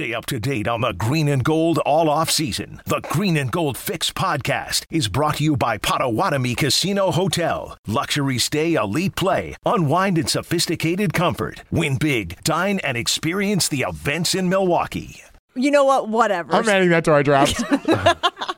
Stay up to date on the green and gold all off season. The Green and Gold Fix podcast is brought to you by Potawatomi Casino Hotel. Luxury stay, elite play, unwind in sophisticated comfort. Win big, dine, and experience the events in Milwaukee. You know what? Whatever. I'm adding that to our draft.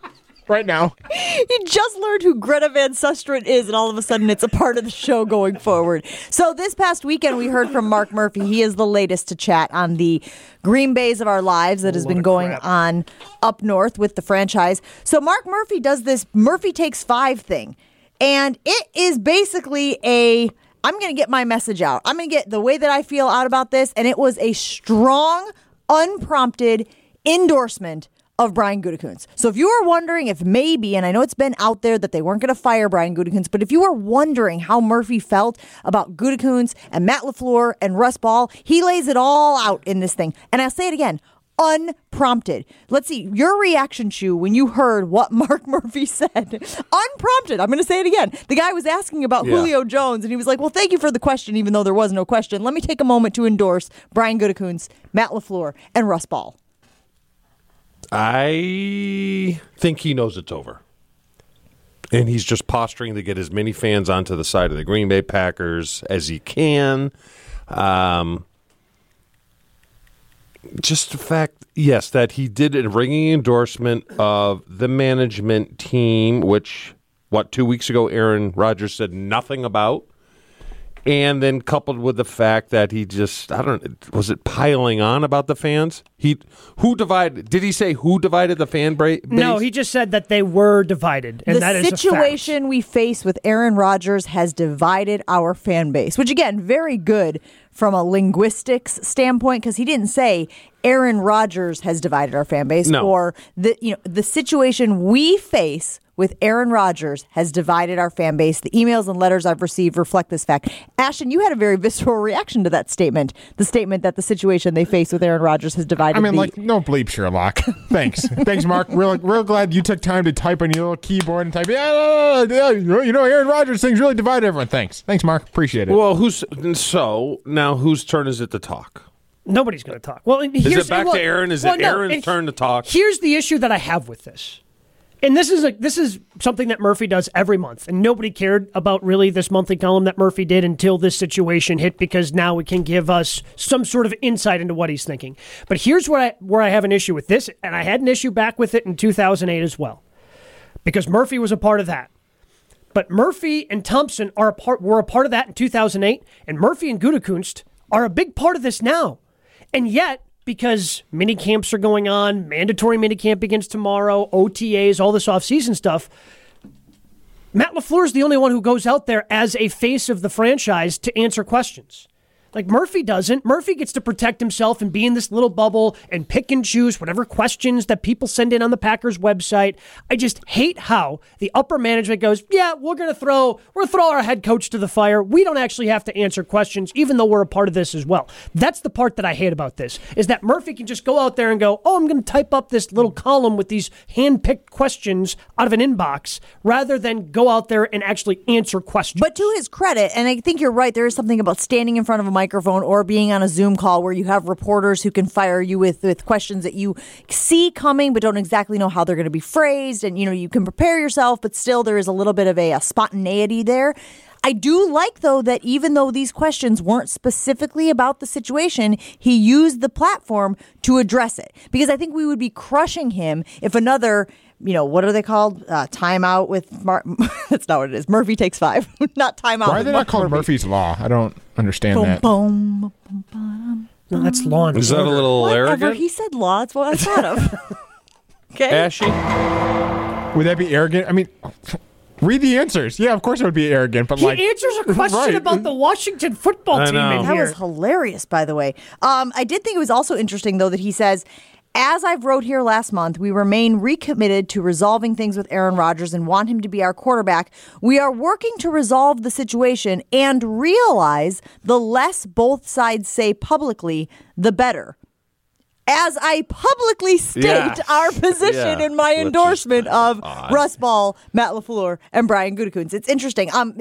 right now. You just learned who Greta Van Susteren is, and all of a sudden it's a part of the show going forward. So this past weekend, we heard from Mark Murphy. He is the latest to chat on the Green Bays of our lives that has been going on up north with the franchise. So Mark Murphy does this Murphy Takes Five thing, and it is basically a I'm going to get my message out. I'm going to get the way that I feel out about this, and it was a strong, unprompted endorsement of Brian Gutekunst. So if you were wondering if maybe, and I know it's been out there that they weren't going to fire Brian Gutekunst, but if you were wondering how Murphy felt about Gutekunst and Matt LaFleur and Russ Ball, he lays it all out in this thing. And I'll say it again. Unprompted. Let's see your reaction, Shu, when you heard what Mark Murphy said. Unprompted. I'm going to say it again. The guy was asking about Yeah. Julio Jones, and he was like, "Well, thank you for the question, even though there was no question. Let me take a moment to endorse Brian Gutekunst, Matt LaFleur, and Russ Ball." I think he knows it's over. And he's just posturing to get as many fans onto the side of the Green Bay Packers as he can. Um, just the fact, yes, that he did a ringing endorsement of the management team, which, what, two weeks ago, Aaron Rodgers said nothing about. And then coupled with the fact that he just, I don't was it piling on about the fans? He, who divided, did he say who divided the fan bra- base? No, he just said that they were divided, and the that is a fact. situation we face with Aaron Rodgers has divided our fan base, which again, very good from a linguistics standpoint because he didn't say Aaron Rodgers has divided our fan base No. or the you know the situation we face with Aaron Rodgers has divided our fan base. The emails and letters I've received reflect this fact. Ashton, you had a very visceral reaction to that statement. The statement that the situation they face with Aaron Rodgers has divided I mean, the like, no bleep, Sherlock. Thanks. Thanks, Mark. Real, real glad you took time to type on your little keyboard and type, yeah, yeah, yeah, you know, Aaron Rodgers thing's really divided everyone. Thanks. Thanks, Mark. Appreciate it. Well, who's so now? Now whose turn is it to talk? Nobody's going to talk. Well, and Is it back well- to Aaron? Is well, it no, Aaron's turn to talk? Here's the issue that I have with this. And this is a, this is something that Murphy does every month, and nobody cared about really this monthly column that Murphy did until this situation hit, because now it can give us some sort of insight into what he's thinking. But here's where I where I have an issue with this, and I had an issue back with it in 2008 as well, because Murphy was a part of that. But Murphy and Thompson are a part were a part of that in 2008, and Murphy and Gutekunst are a big part of this now. And yet, because mini camps are going on, mandatory mini camp begins tomorrow, OTAs, all this off-season stuff, Matt LaFleur is the only one who goes out there as a face of the franchise to answer questions. Like Murphy doesn't. Murphy gets to protect himself and be in this little bubble and pick and choose whatever questions that people send in on the Packers website. I just hate how the upper management goes, "Yeah, we're going to throw we're throw our head coach to the fire. We don't actually have to answer questions even though we're a part of this as well." That's the part that I hate about this. Is that Murphy can just go out there and go, "Oh, I'm going to type up this little column with these hand-picked questions out of an inbox," rather than go out there and actually answer questions. But to his credit, and I think you're right, there is something about standing in front of a microphone or being on a Zoom call where you have reporters who can fire you with, with questions that you see coming but don't exactly know how they're going to be phrased. And, you know, you can prepare yourself, but still there is a little bit of a, a spontaneity there. I do like, though, that even though these questions weren't specifically about the situation, he used the platform to address it. Because I think we would be crushing him if another, you know, what are they called? Uh, timeout with Mar- That's not what it is. Murphy takes five. not timeout. Why are with they Mark not called Murphy. Murphy's Law? I don't understand Boom, that. boom. No, that's law and Is that a little Whatever. arrogant? He said law. That's what I thought of. okay. Ashy? Would that be arrogant? I mean, read the answers. Yeah, of course it would be arrogant, but He like, answers a question Right. about the Washington football I team know. in That here. was hilarious, by the way. Um, I did think it was also interesting, though, that he says, as I've wrote here last month, we remain recommitted to resolving things with Aaron Rodgers and want him to be our quarterback. We are working to resolve the situation and realize the less both sides say publicly, the better. As I publicly state Yes. our position Yeah. in my Let's endorsement of odd. Russ Ball, Matt LaFleur, and Brian Gutekunst. It's interesting. Um,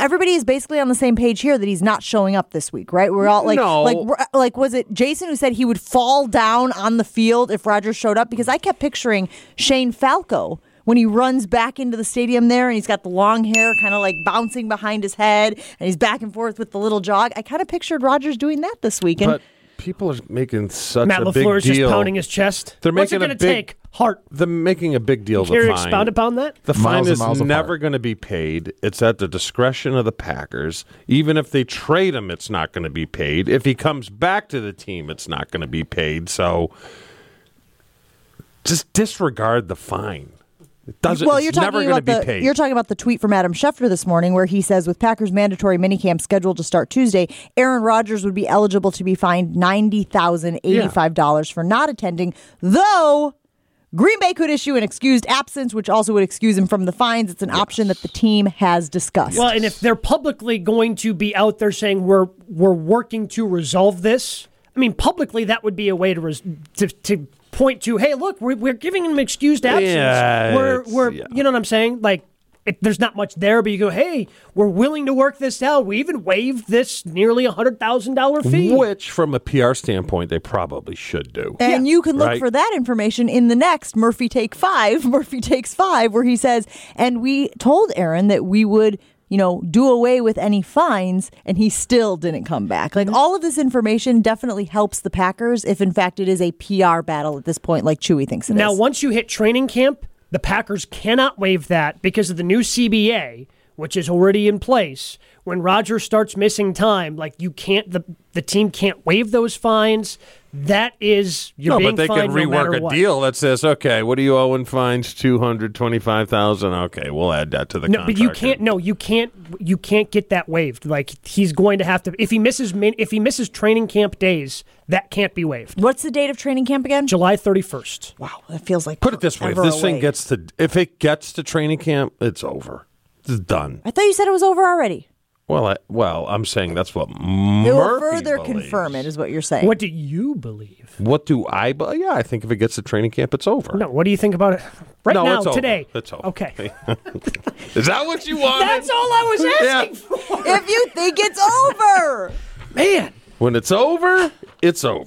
everybody is basically on the same page here that he's not showing up this week, right? We're all like, No. like, like, was it Jason who said he would fall down on the field if Rodgers showed up? Because I kept picturing Shane Falco when he runs back into the stadium there and he's got the long hair kind of like bouncing behind his head and he's back and forth with the little jog. I kind of pictured Rodgers doing that this week. And But people are making such Matt a big LaFleur is just pounding his chest. They're What's it making going to take? Heart. They're making a big deal of Care the to fine. expound upon that? The fine Miles and is miles never going to be paid. It's at the discretion of the Packers. Even if they trade him, it's not going to be paid. If he comes back to the team, it's not going to be paid. So just disregard the fine. It doesn't. well, you're talking never about the paid. you're talking about the tweet from Adam Schefter this morning, where he says, with Packers mandatory minicamp scheduled to start Tuesday, Aaron Rodgers would be eligible to be fined ninety thousand eighty five dollars for not attending, though. Green Bay could issue an excused absence, which also would excuse him from the fines. It's an option that the team has discussed. Well, and if they're publicly going to be out there saying we're we're working to resolve this, I mean, publicly that would be a way to res- to, to point to, hey, look, we're, we're giving him excused absence. Yeah, we're we're yeah. you know what I'm saying? Like, it, there's not much there, but you go, hey, we're willing to work this out. We even waived this nearly a hundred thousand dollar fee. Which, from a PR standpoint, they probably should do. And you can look Right. for that information in the next Murphy Take Five, Murphy Takes Five, where he says, and we told Aaron that we would, you know, do away with any fines, and he still didn't come back. Like all of this information definitely helps the Packers if, in fact, it is a PR battle at this point, like Chewy thinks it is. Now, once you hit training camp, the Packers cannot waive that because of the new CBA, which is already in place. When Roger starts missing time, like you can't, the the team can't waive those fines. That is you're no, being but they fined could no rework a what. deal that says, okay, what do you owe in fines? Two hundred twenty-five thousand. Okay, we'll add that to the No, contract. but you can't. No, you can't. You can't get that waived. Like he's going to have to if he misses if he misses training camp days, that can't be waived. What's the date of training camp again? July thirty first. Wow, that feels like Put it this way: if forever this thing gets to, if it gets to training camp, it's over. It's done. I thought you said it was over already. Well, I, well, I'm saying that's what It Murphy will further believes. confirm it, is what you're saying. What do you believe? What do I? be- Yeah, I think if it gets to training camp, it's over. No, what do you think about it right No, now it's over. today? It's over. Okay. Is that what you want? That's all I was Yeah. asking for. if you think it's over. Man, When it's over, it's over.